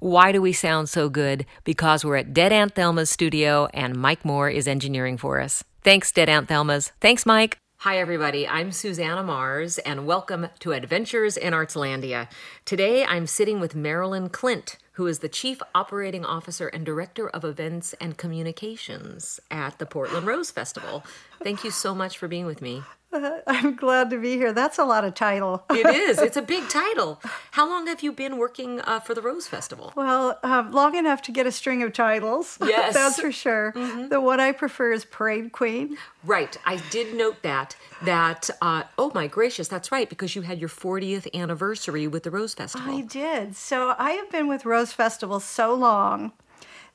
Why do we sound so good? Because we're at Dead Aunt Thelma's studio and Mike Moore is engineering for us. Thanks, Dead Aunt Thelma's. Thanks, Mike. Hi, everybody. I'm Susanna Mars, and welcome to Adventures in Artslandia. Today, I'm sitting with Marilyn Clint, who is the Chief Operating Officer and Director of Events and Communications at the Portland Rose Festival. Thank you so much for being with me. I'm glad to be here. That's a lot of title. It is. It's a big title. How long have you been working uh, for the Rose Festival? Well, um, long enough to get a string of titles. Yes. That's for sure. Mm-hmm. The one I prefer is Parade Queen. Right. I did note that. That, uh, oh my gracious, that's right, because you had your 40th anniversary with the Rose Festival. I did. So I have been with Rose Festival so long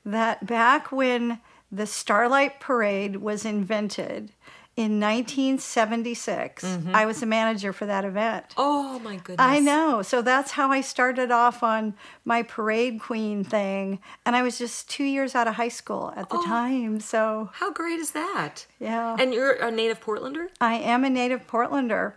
that back when the Starlight Parade was invented, in 1976. Mm-hmm. I was the manager for that event. Oh my goodness. I know. So that's how I started off on my parade queen thing. And I was just two years out of high school at the oh, time. So how great is that? Yeah. And you're a native Portlander? I am a native Portlander.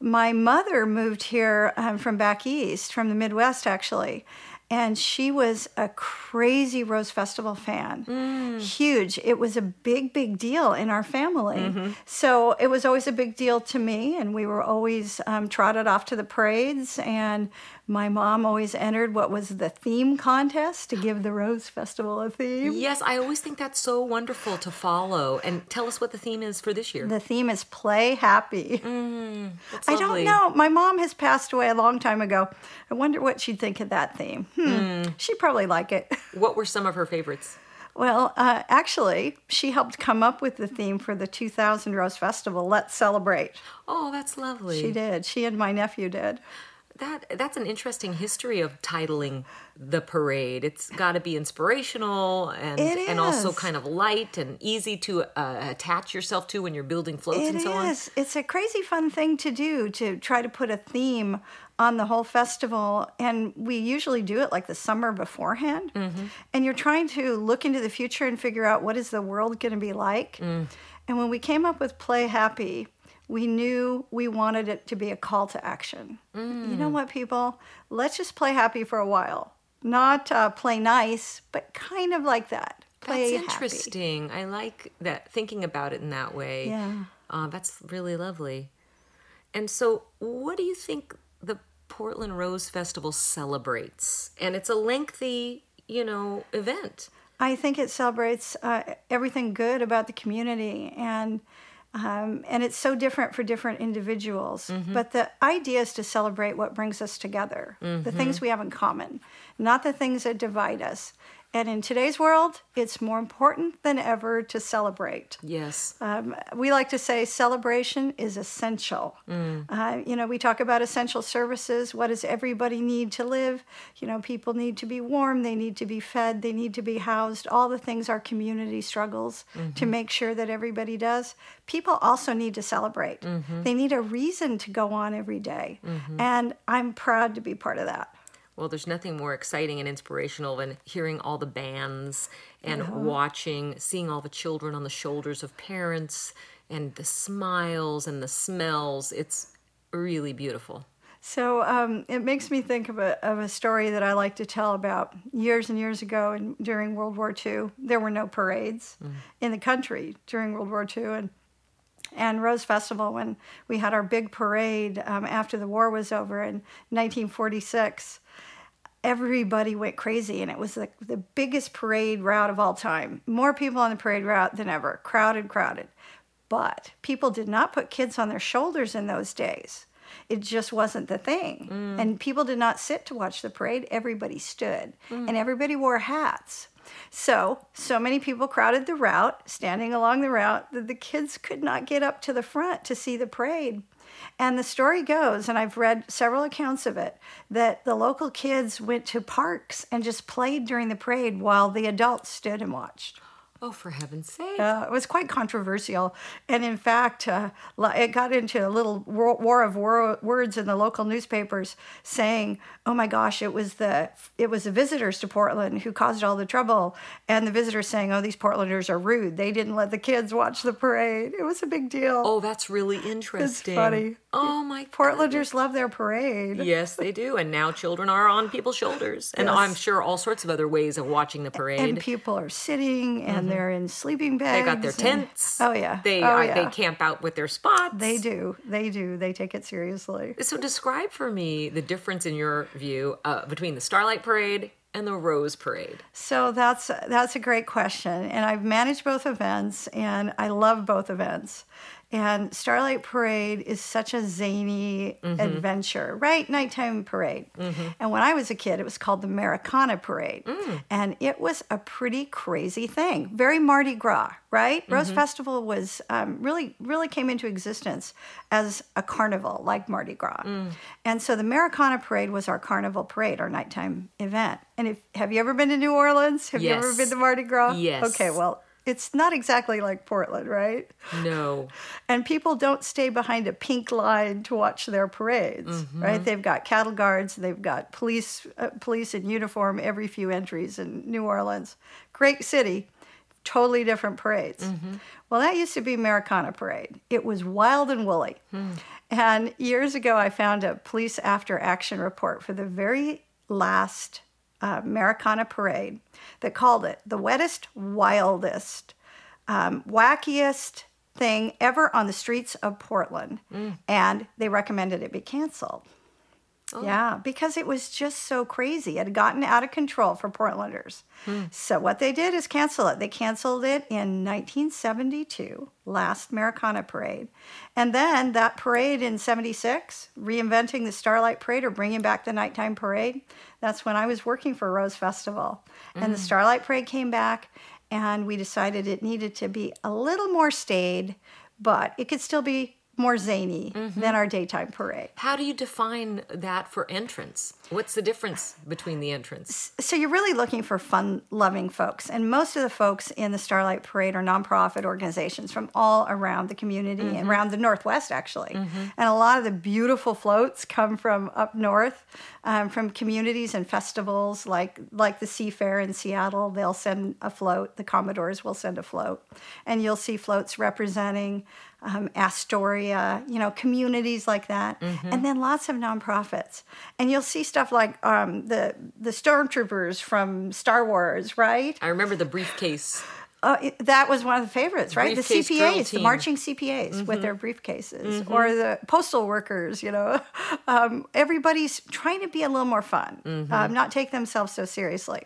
My mother moved here um, from back east, from the Midwest actually and she was a crazy Rose Festival fan. Mm. Huge. It was a big, big deal in our family. Mm-hmm. So it was always a big deal to me, and we were always um, trotted off to the parades. And my mom always entered what was the theme contest to give the Rose Festival a theme. Yes, I always think that's so wonderful to follow. And tell us what the theme is for this year. The theme is Play Happy. Mm, I don't know. My mom has passed away a long time ago. I wonder what she'd think of that theme. Hmm. Mm. She'd probably like it. What were some of her favorites? Well, uh, actually, she helped come up with the theme for the 2000 Rose Festival, Let's Celebrate. Oh, that's lovely. She did. She and my nephew did that that's an interesting history of titling the parade. It's got to be inspirational and and also kind of light and easy to uh, attach yourself to when you're building floats it and so is. on. It's a crazy fun thing to do to try to put a theme on the whole festival and we usually do it like the summer beforehand mm-hmm. and you're trying to look into the future and figure out what is the world going to be like mm. and when we came up with play happy we knew we wanted it to be a call to action. Mm. You know mm. what, people? Let's just play happy for a while. Not uh, play nice, but kind of like that. Play that's interesting. Happy. I like that, thinking about it in that way. Yeah. Uh, that's really lovely. And so, what do you think the Portland Rose Festival celebrates? And it's a lengthy, you know, event. I think it celebrates uh, everything good about the community and um, and it's so different for different individuals. Mm-hmm. But the idea is to celebrate what brings us together, mm-hmm. the things we have in common, not the things that divide us. And in today's world, it's more important than ever to celebrate. Yes. Um, we like to say celebration is essential. Mm. Uh, you know, we talk about essential services. What does everybody need to live? You know, people need to be warm, they need to be fed, they need to be housed, all the things our community struggles mm-hmm. to make sure that everybody does. People also need to celebrate. Mm-hmm. They need a reason to go on every day. Mm-hmm. And I'm proud to be part of that. Well, there's nothing more exciting and inspirational than hearing all the bands and uh-huh. watching, seeing all the children on the shoulders of parents and the smiles and the smells. It's really beautiful. So um, it makes me think of a, of a story that I like to tell about years and years ago and during World War II. There were no parades mm. in the country during World War II. And and Rose Festival when we had our big parade um, after the war was over in 1946 everybody went crazy and it was like the biggest parade route of all time. More people on the parade route than ever. Crowded crowded. But people did not put kids on their shoulders in those days. It just wasn't the thing. Mm. and people did not sit to watch the parade. Everybody stood. Mm. and everybody wore hats. So so many people crowded the route standing along the route that the kids could not get up to the front to see the parade and the story goes, and I've read several accounts of it, that the local kids went to parks and just played during the parade while the adults stood and watched. Oh, for heaven's sake. Uh, it was quite controversial. And in fact, uh, it got into a little war of words in the local newspapers saying, oh my gosh, it was the it was the visitors to Portland who caused all the trouble. And the visitors saying, oh, these Portlanders are rude. They didn't let the kids watch the parade. It was a big deal. Oh, that's really interesting. It's funny. Oh my Portlanders love their parade. Yes, they do. And now children are on people's shoulders. And Yes. I'm sure all sorts of other ways of watching the parade. And people are sitting and they're in sleeping bags. they got their and- tents. Oh yeah. They oh, are, yeah. they camp out with their spots. They do. They do. They take it seriously. So describe for me the difference in your view uh, between the Starlight Parade and the Rose Parade. So that's that's a great question, and I've managed both events, and I love both events. And Starlight Parade is such a zany Mm-hmm. adventure, right? Nighttime parade. And when I was a kid, it was called the Americana Parade, Mm. and it was a pretty crazy thing. Very Mardi Gras, right? Mm-hmm. Rose Festival was um, really really came into existence as a carnival, like Mardi Gras. Mm. And so the Americana Parade was our carnival parade, our nighttime event. And if have you ever been to New Orleans? Have you ever been to Mardi Gras? Yes. Okay, well, it's not exactly like Portland, right? No. And people don't stay behind a pink line to watch their parades, mm-hmm. right? They've got cattle guards, they've got police uh, police in uniform every few entries in New Orleans. Great city, totally different parades. Mm-hmm. Well, that used to be Americana Parade. It was wild and woolly. Hmm. And years ago, I found a police after action report for the very last uh, Americana Parade that called it the wettest, wildest, um, wackiest thing ever on the streets of Portland. And they recommended it be canceled. Oh. Yeah, because it was just so crazy. It had gotten out of control for Portlanders. Hmm. So what they did is cancel it. They canceled it in 1972, last Americana Parade. And then that parade in 76, reinventing the Starlight Parade or bringing back the nighttime parade, that's when I was working for Rose Festival. And the hmm. Starlight Parade came back and we decided it needed to be a little more staid, but it could still be more zany mm-hmm. than our daytime parade. How do you define that for entrance? What's the difference between the entrance? So you're really looking for fun-loving folks, and most of the folks in the Starlight Parade are nonprofit organizations from all around the community and around the Northwest, actually. Mm-hmm. And a lot of the beautiful floats come from up north, um, from communities and festivals like like the Seafair in Seattle. They'll send a float. The Commodores will send a float, and you'll see floats representing um, Astoria, you know, communities like that, and then lots of nonprofits. And you'll see stuff like um, the the stormtroopers from Star Wars, right? I remember the briefcase. Uh, that was one of the favorites, right? Briefcase the CPAs, the marching CPAs with their briefcases, or the postal workers. You know, um, everybody's trying to be a little more fun, um, not take themselves so seriously.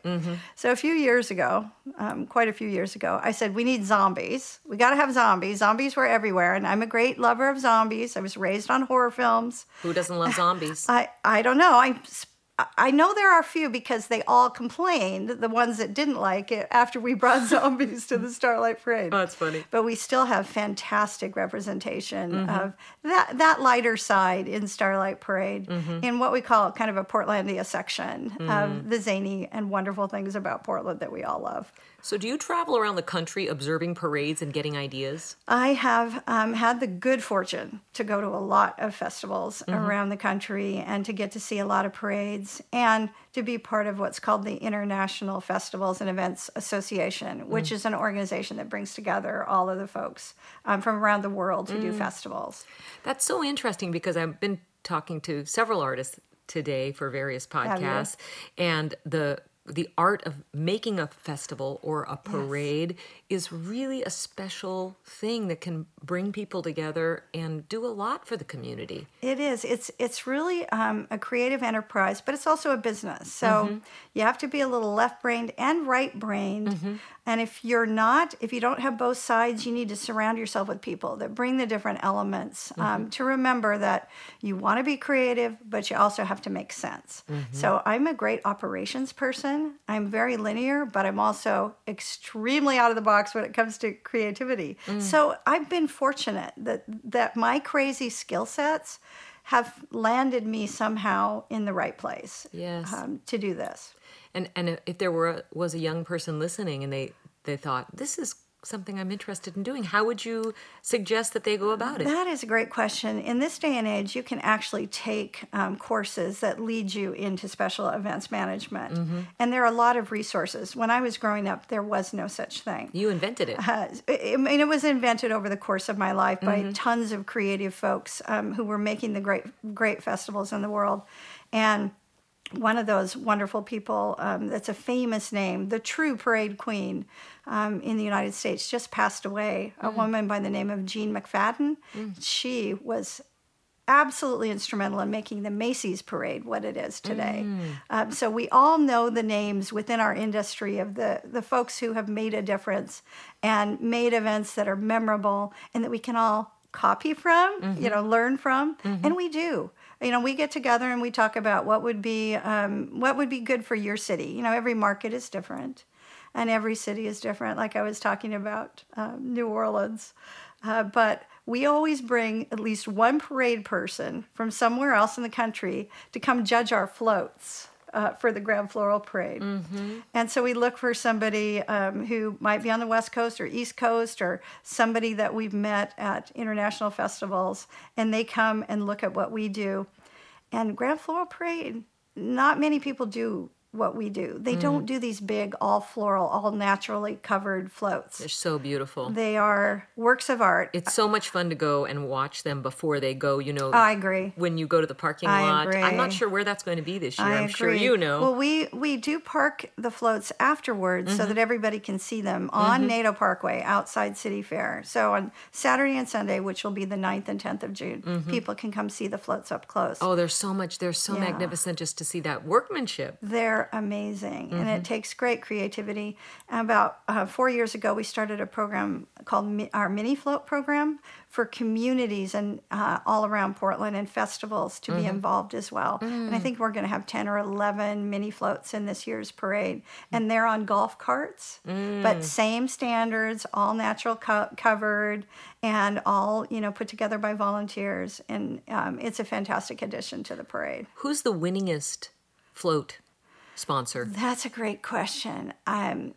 So a few years ago, um, quite a few years ago, I said we need zombies. We got to have zombies. Zombies were everywhere, and I'm a great lover of zombies. I was raised on horror films. Who doesn't love zombies? I I don't know. I I know there are a few because they all complained, the ones that didn't like it, after we brought zombies to the Starlight Parade. Oh, that's funny. But we still have fantastic representation Mm-hmm. of that that lighter side in Starlight Parade, Mm-hmm. in what we call kind of a Portlandia section Mm. of the zany and wonderful things about Portland that we all love. So, do you travel around the country observing parades and getting ideas? I have um, had the good fortune to go to a lot of festivals around the country and to get to see a lot of parades and to be part of what's called the International Festivals and Events Association, which is an organization that brings together all of the folks um, from around the world to do festivals. That's so interesting because I've been talking to several artists today for various podcasts, and the the art of making a festival or a parade is really a special thing that can bring people together and do a lot for the community. It is. It's it's really um, a creative enterprise, but it's also a business. So you have to be a little left brained and right brained. And if you're not, if you don't have both sides, you need to surround yourself with people that bring the different elements. Um, to remember that you want to be creative, but you also have to make sense. So I'm a great operations person. I'm very linear, but I'm also extremely out of the box when it comes to creativity. So I've been fortunate that that my crazy skill sets have landed me somehow in the right place Yes. um, to do this. And and if there were was a young person listening and they they thought this is something I'm interested in doing, how would you suggest that they go about it? That is a great question. In this day and age, you can actually take um, courses that lead you into special events management. Mm-hmm. And there are a lot of resources. When I was growing up, there was no such thing. You invented it. Uh, I mean, it was invented over the course of my life by Mm-hmm. tons of creative folks um, who were making the great, great festivals in the world. And one of those wonderful people um, that's a famous name, the true parade queen um, in the United States, just passed away. A woman by the name of Jean McFaddin. She was absolutely instrumental in making the Macy's parade what it is today. Um, so we all know the names within our industry of the, the folks who have made a difference and made events that are memorable and that we can all copy from, you know, learn from, and we do. You know, we get together and we talk about what would be um, what would be good for your city. You know, every market is different, and every city is different. Like I was talking about um, New Orleans, uh, but we always bring at least one parade person from somewhere else in the country to come judge our floats uh, for the Grand Floral Parade. And so we look for somebody um, who might be on the West Coast or East Coast or somebody that we've met at international festivals, and they come and look at what we do. And Grand Floral Parade, not many people do what we do. They don't do these big, all floral, all naturally covered floats. They're so beautiful. They are works of art. It's so much fun to go and watch them before they go. You know, I agree. when you go to the parking I lot. I'm not sure where that's going to be this year. I I'm sure you know. Well, we we do park the floats afterwards Mm-hmm. so that everybody can see them on Naito Parkway outside City Fair. So on Saturday and Sunday, which will be the 9th and 10th of June, people can come see the floats up close. Mm-hmm. oh, there's so much. They're so Yeah. magnificent just to see that workmanship. They're amazing, and Mm-hmm. it takes great creativity. About uh, four years ago, we started a program called Mi- our Mini Float Program for communities and uh, all around Portland and festivals to Mm-hmm. be involved as well. And Mm. I think we're going to have ten or eleven mini floats in this year's parade, and they're on golf carts, Mm. but same standards, all natural co- covered, and all you know put together by volunteers. And um, it's a fantastic addition to the parade. Who's the winningest float sponsor? That's a great question. Um,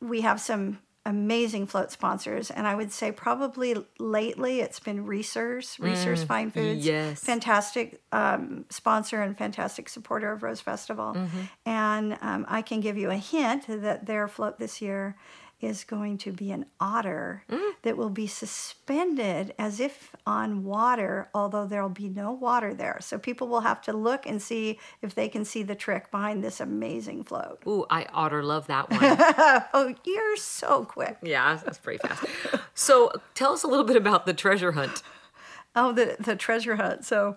we have some amazing float sponsors, and I would say probably lately it's been Reser's, Reser's Fine Foods. yes. Fantastic um, sponsor and fantastic supporter of Rose Festival. And um, I can give you a hint that their float this year is going to be an otter mm. that will be suspended as if on water, although there'll be no water there. So people will have to look and see if they can see the trick behind this amazing float. Ooh, I otter love that one. Oh, you're so quick. yeah, that's pretty fast. So tell us a little bit about the treasure hunt. Oh, the the treasure hunt. So,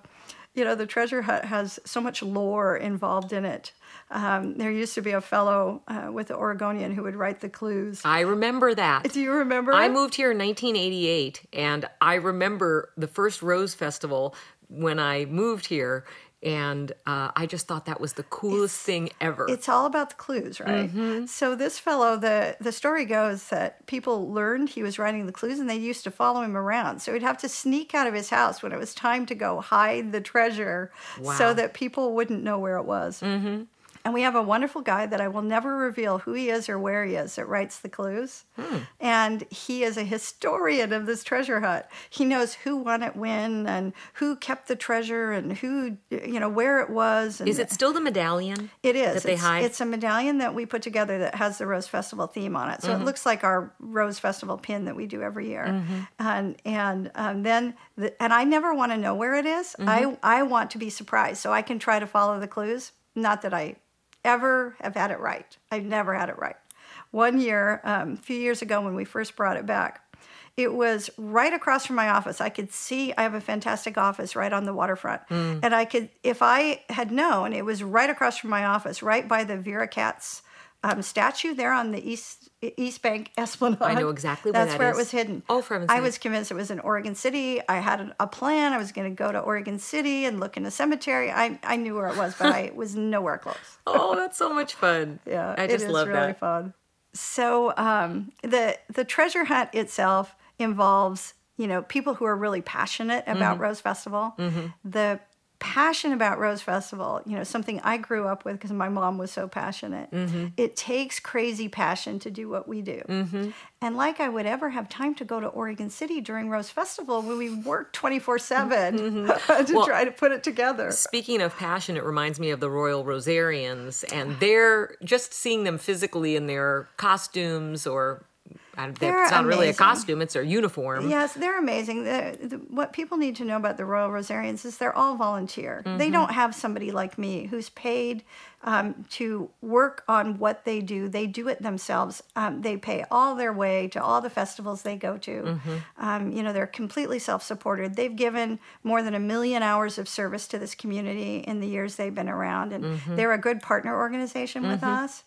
you know, the treasure hunt has so much lore involved in it. Um, there used to be a fellow uh, with the Oregonian who would write the clues. I remember that. Do you remember? I moved here in 1988, and I remember the first Rose Festival when I moved here, and uh, I just thought that was the coolest thing ever. It's all about the clues, right? Mm-hmm. So this fellow, the the story goes that people learned he was writing the clues, and they used to follow him around. So he'd have to sneak out of his house when it was time to go hide the treasure, Wow. so that people wouldn't know where it was. Mm-hmm. And we have a wonderful guy that I will never reveal who he is or where he is that writes the clues. Hmm. And he is a historian of this treasure hunt. He knows who won it when and who kept the treasure and who, you know, where it was. And Is it still the medallion? it is. that they it's, hide? it's a medallion that we put together that has the Rose Festival theme on it. So Mm-hmm. it looks like our Rose Festival pin that we do every year. Mm-hmm. And and um, then the, and I never want to know where it is. Mm-hmm. I I want to be surprised, so I can try to follow the clues. Not that I ever have had it right. I've never had it right. One year, um, a few years ago, when we first brought it back, it was right across from my office. I could see I have a fantastic office right on the waterfront. Mm. And I could, if I had known, it was right across from my office, right by the Vera Katz um, statue there on the East East Bank Esplanade. I know exactly where That's that where is. it was hidden. Oh, for I was convinced it was in Oregon City. I had a plan. I was going to go to Oregon City and look in a cemetery. I, I knew where it was, but I was nowhere close. Oh, that's so much fun. Yeah, I just it is love really that. fun. So um, the the treasure hunt itself involves you know people who are really passionate about Mm-hmm. Rose Festival. The passion about Rose Festival, you know, something I grew up with because my mom was so passionate. Mm-hmm. It takes crazy passion to do what we do. Mm-hmm. And like I would ever have time to go to Oregon City during Rose Festival when we work 24 7 mm-hmm. to try to put it together. Speaking of passion, it reminds me of the Royal Rosarians, and they're just seeing them physically in their costumes or. I don't- They're It's not really a costume; it's their uniform. Yes, they're amazing. The, the, what people need to know about the Royal Rosarians is they're all volunteer. They Mm-hmm. don't have somebody like me who's paid um, to work on what they do. They do it themselves. Um, they pay all their way to all the festivals they go to. Mm-hmm. Um, you know, they're completely self-supported. They've given more than a million hours of service to this community in the years they've been around, and Mm-hmm. they're a good partner organization with us.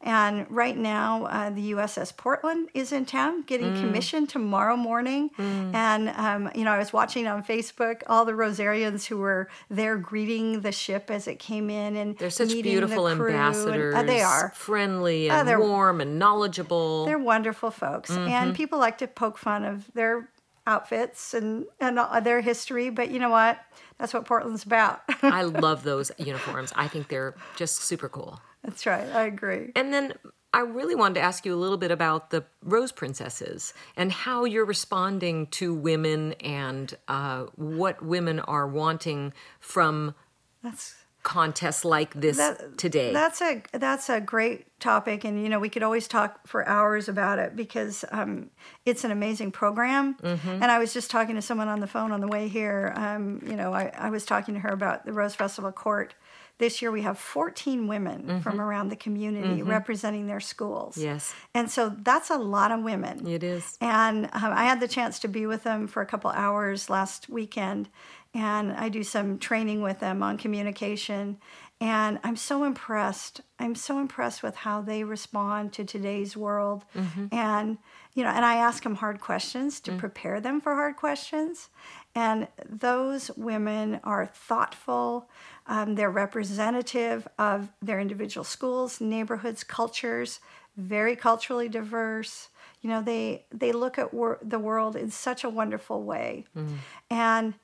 And right now, uh, the USS Portland is in town getting Mm. commissioned tomorrow morning. And, um, you know, I was watching on Facebook all the Rosarians who were there greeting the ship as it came in and They're such meeting the beautiful crew. And- ambassadors. uh, they are. friendly Uh, and they're- warm and knowledgeable. They're wonderful folks. Mm-hmm. And people like to poke fun of their outfits and, and their history. But you know what? That's what Portland's about. I love those uniforms. I think they're just super cool. That's right. I agree. And then I really wanted to ask you a little bit about the Rose Princesses and how you're responding to women and uh, what women are wanting from That's contests like this That- today. That's a that's a great topic, and you know we could always talk for hours about it because um, it's an amazing program. Mm-hmm. And I was just talking to someone on the phone on the way here. Um, you know, I, I was talking to her about the Rose Festival Court. This year we have 14 women from around the community representing their schools. Mm-hmm. Yes. And so that's a lot of women. It is. And um, I had the chance to be with them for a couple hours last weekend, and I do some training with them on communication. And I'm so impressed. I'm so impressed with how they respond to today's world. Mm-hmm. And, you know, and I ask them hard questions to mm. prepare them for hard questions. And those women are thoughtful. Um, they're representative of their individual schools, neighborhoods, cultures, very culturally diverse. You know, they they look at wor- the world in such a wonderful way, mm. and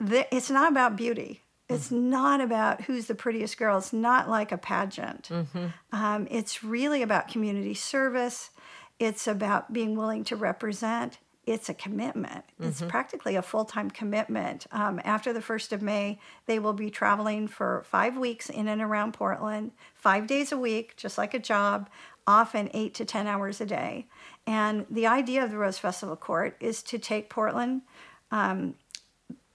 the, it's not about beauty. It's not about who's the prettiest girl. It's not like a pageant. Um, it's really about community service. It's about being willing to represent. It's a commitment. It's practically a full time commitment. Um, after the 1st of May, they will be traveling for five weeks in and around Portland, five days a week, just like a job, often eight to 10 hours a day. And the idea of the Rose Festival Court is to take Portland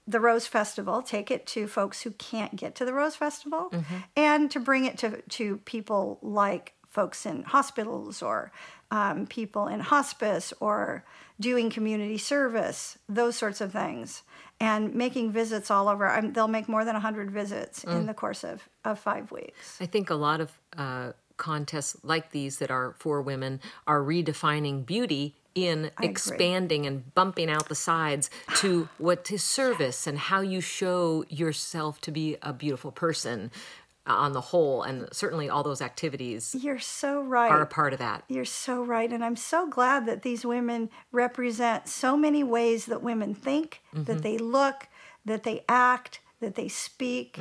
the Rose Festival, take it to folks who can't get to the Rose Festival, and to bring it to, to people like folks in hospitals or um, people in hospice or doing community service, those sorts of things, and making visits all over. i they'll make more than 100 visits in the course of, of five weeks. I think a lot of uh, contests like these that are for women are redefining beauty in agree. expanding and bumping out the sides to what is service and how you show yourself to be a beautiful person uh, on the whole. And certainly all those activities You're so right. are a part of that. You're so right. And I'm so glad that these women represent so many ways that women think, that they look, that they act, that they speak.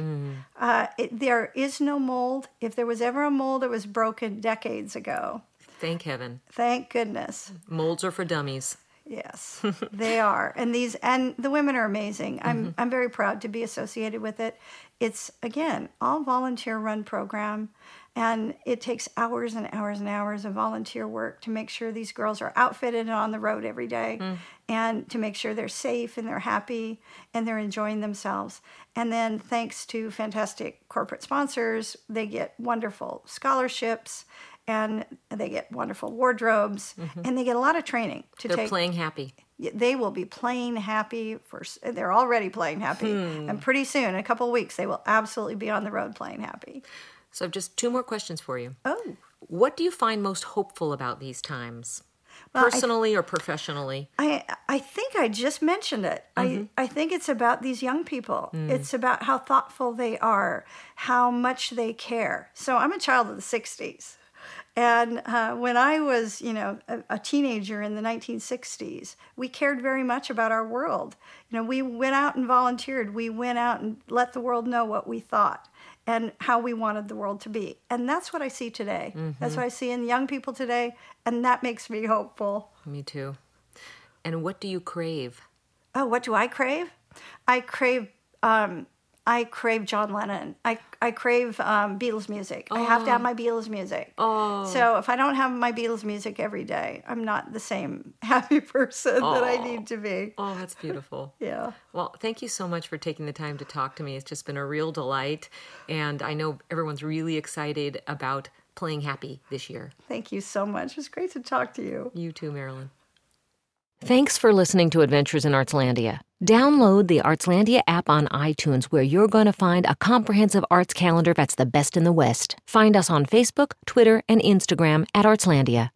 Uh, it, there is no mold. If there was ever a mold, it was broken decades ago. Thank heaven. Thank goodness. Molds are for dummies. Yes, they are. And these and the women are amazing. I'm mm-hmm. I'm very proud to be associated with it. It's again, all volunteer run program and it takes hours and hours and hours of volunteer work to make sure these girls are outfitted and on the road every day mm. and to make sure they're safe and they're happy and they're enjoying themselves. And then thanks to fantastic corporate sponsors, they get wonderful scholarships and they get wonderful wardrobes mm-hmm. and they get a lot of training to They're take playing happy. they will be playing happy for they're already playing happy hmm. and pretty soon in a couple of weeks they will absolutely be on the road playing happy So, I've just two more questions for you. oh What do you find most hopeful about these times? Well, Personally or professionally? I I think I just mentioned it. I, mm-hmm. I think it's about these young people. Mm. It's about how thoughtful they are, how much they care. So I'm a child of the 60s. And uh, when I was, you know, a, a, teenager in the 1960s, we cared very much about our world. You know, we went out and volunteered. We went out and let the world know what we thought and how we wanted the world to be. And that's what I see today. Mm-hmm. That's what I see in young people today, and that makes me hopeful. Me too. And what do you crave? Oh, what do I crave? I crave um, I crave John Lennon. I, I crave um, Beatles music. Oh. I have to have oh. my Beatles music. Oh. So if I don't have my Beatles music every day, I'm not the same happy person oh. that I need to be. Oh, that's beautiful. yeah. Well, thank you so much for taking the time to talk to me. It's just been a real delight. And I know everyone's really excited about playing happy this year. Thank you so much. It was great to talk to you. You too, Marilyn. Thanks for listening to Adventures in Artslandia. Download the Artslandia app on iTunes where you're going to find a comprehensive arts calendar that's the best in the West. Find us on Facebook, Twitter, and Instagram at Artslandia.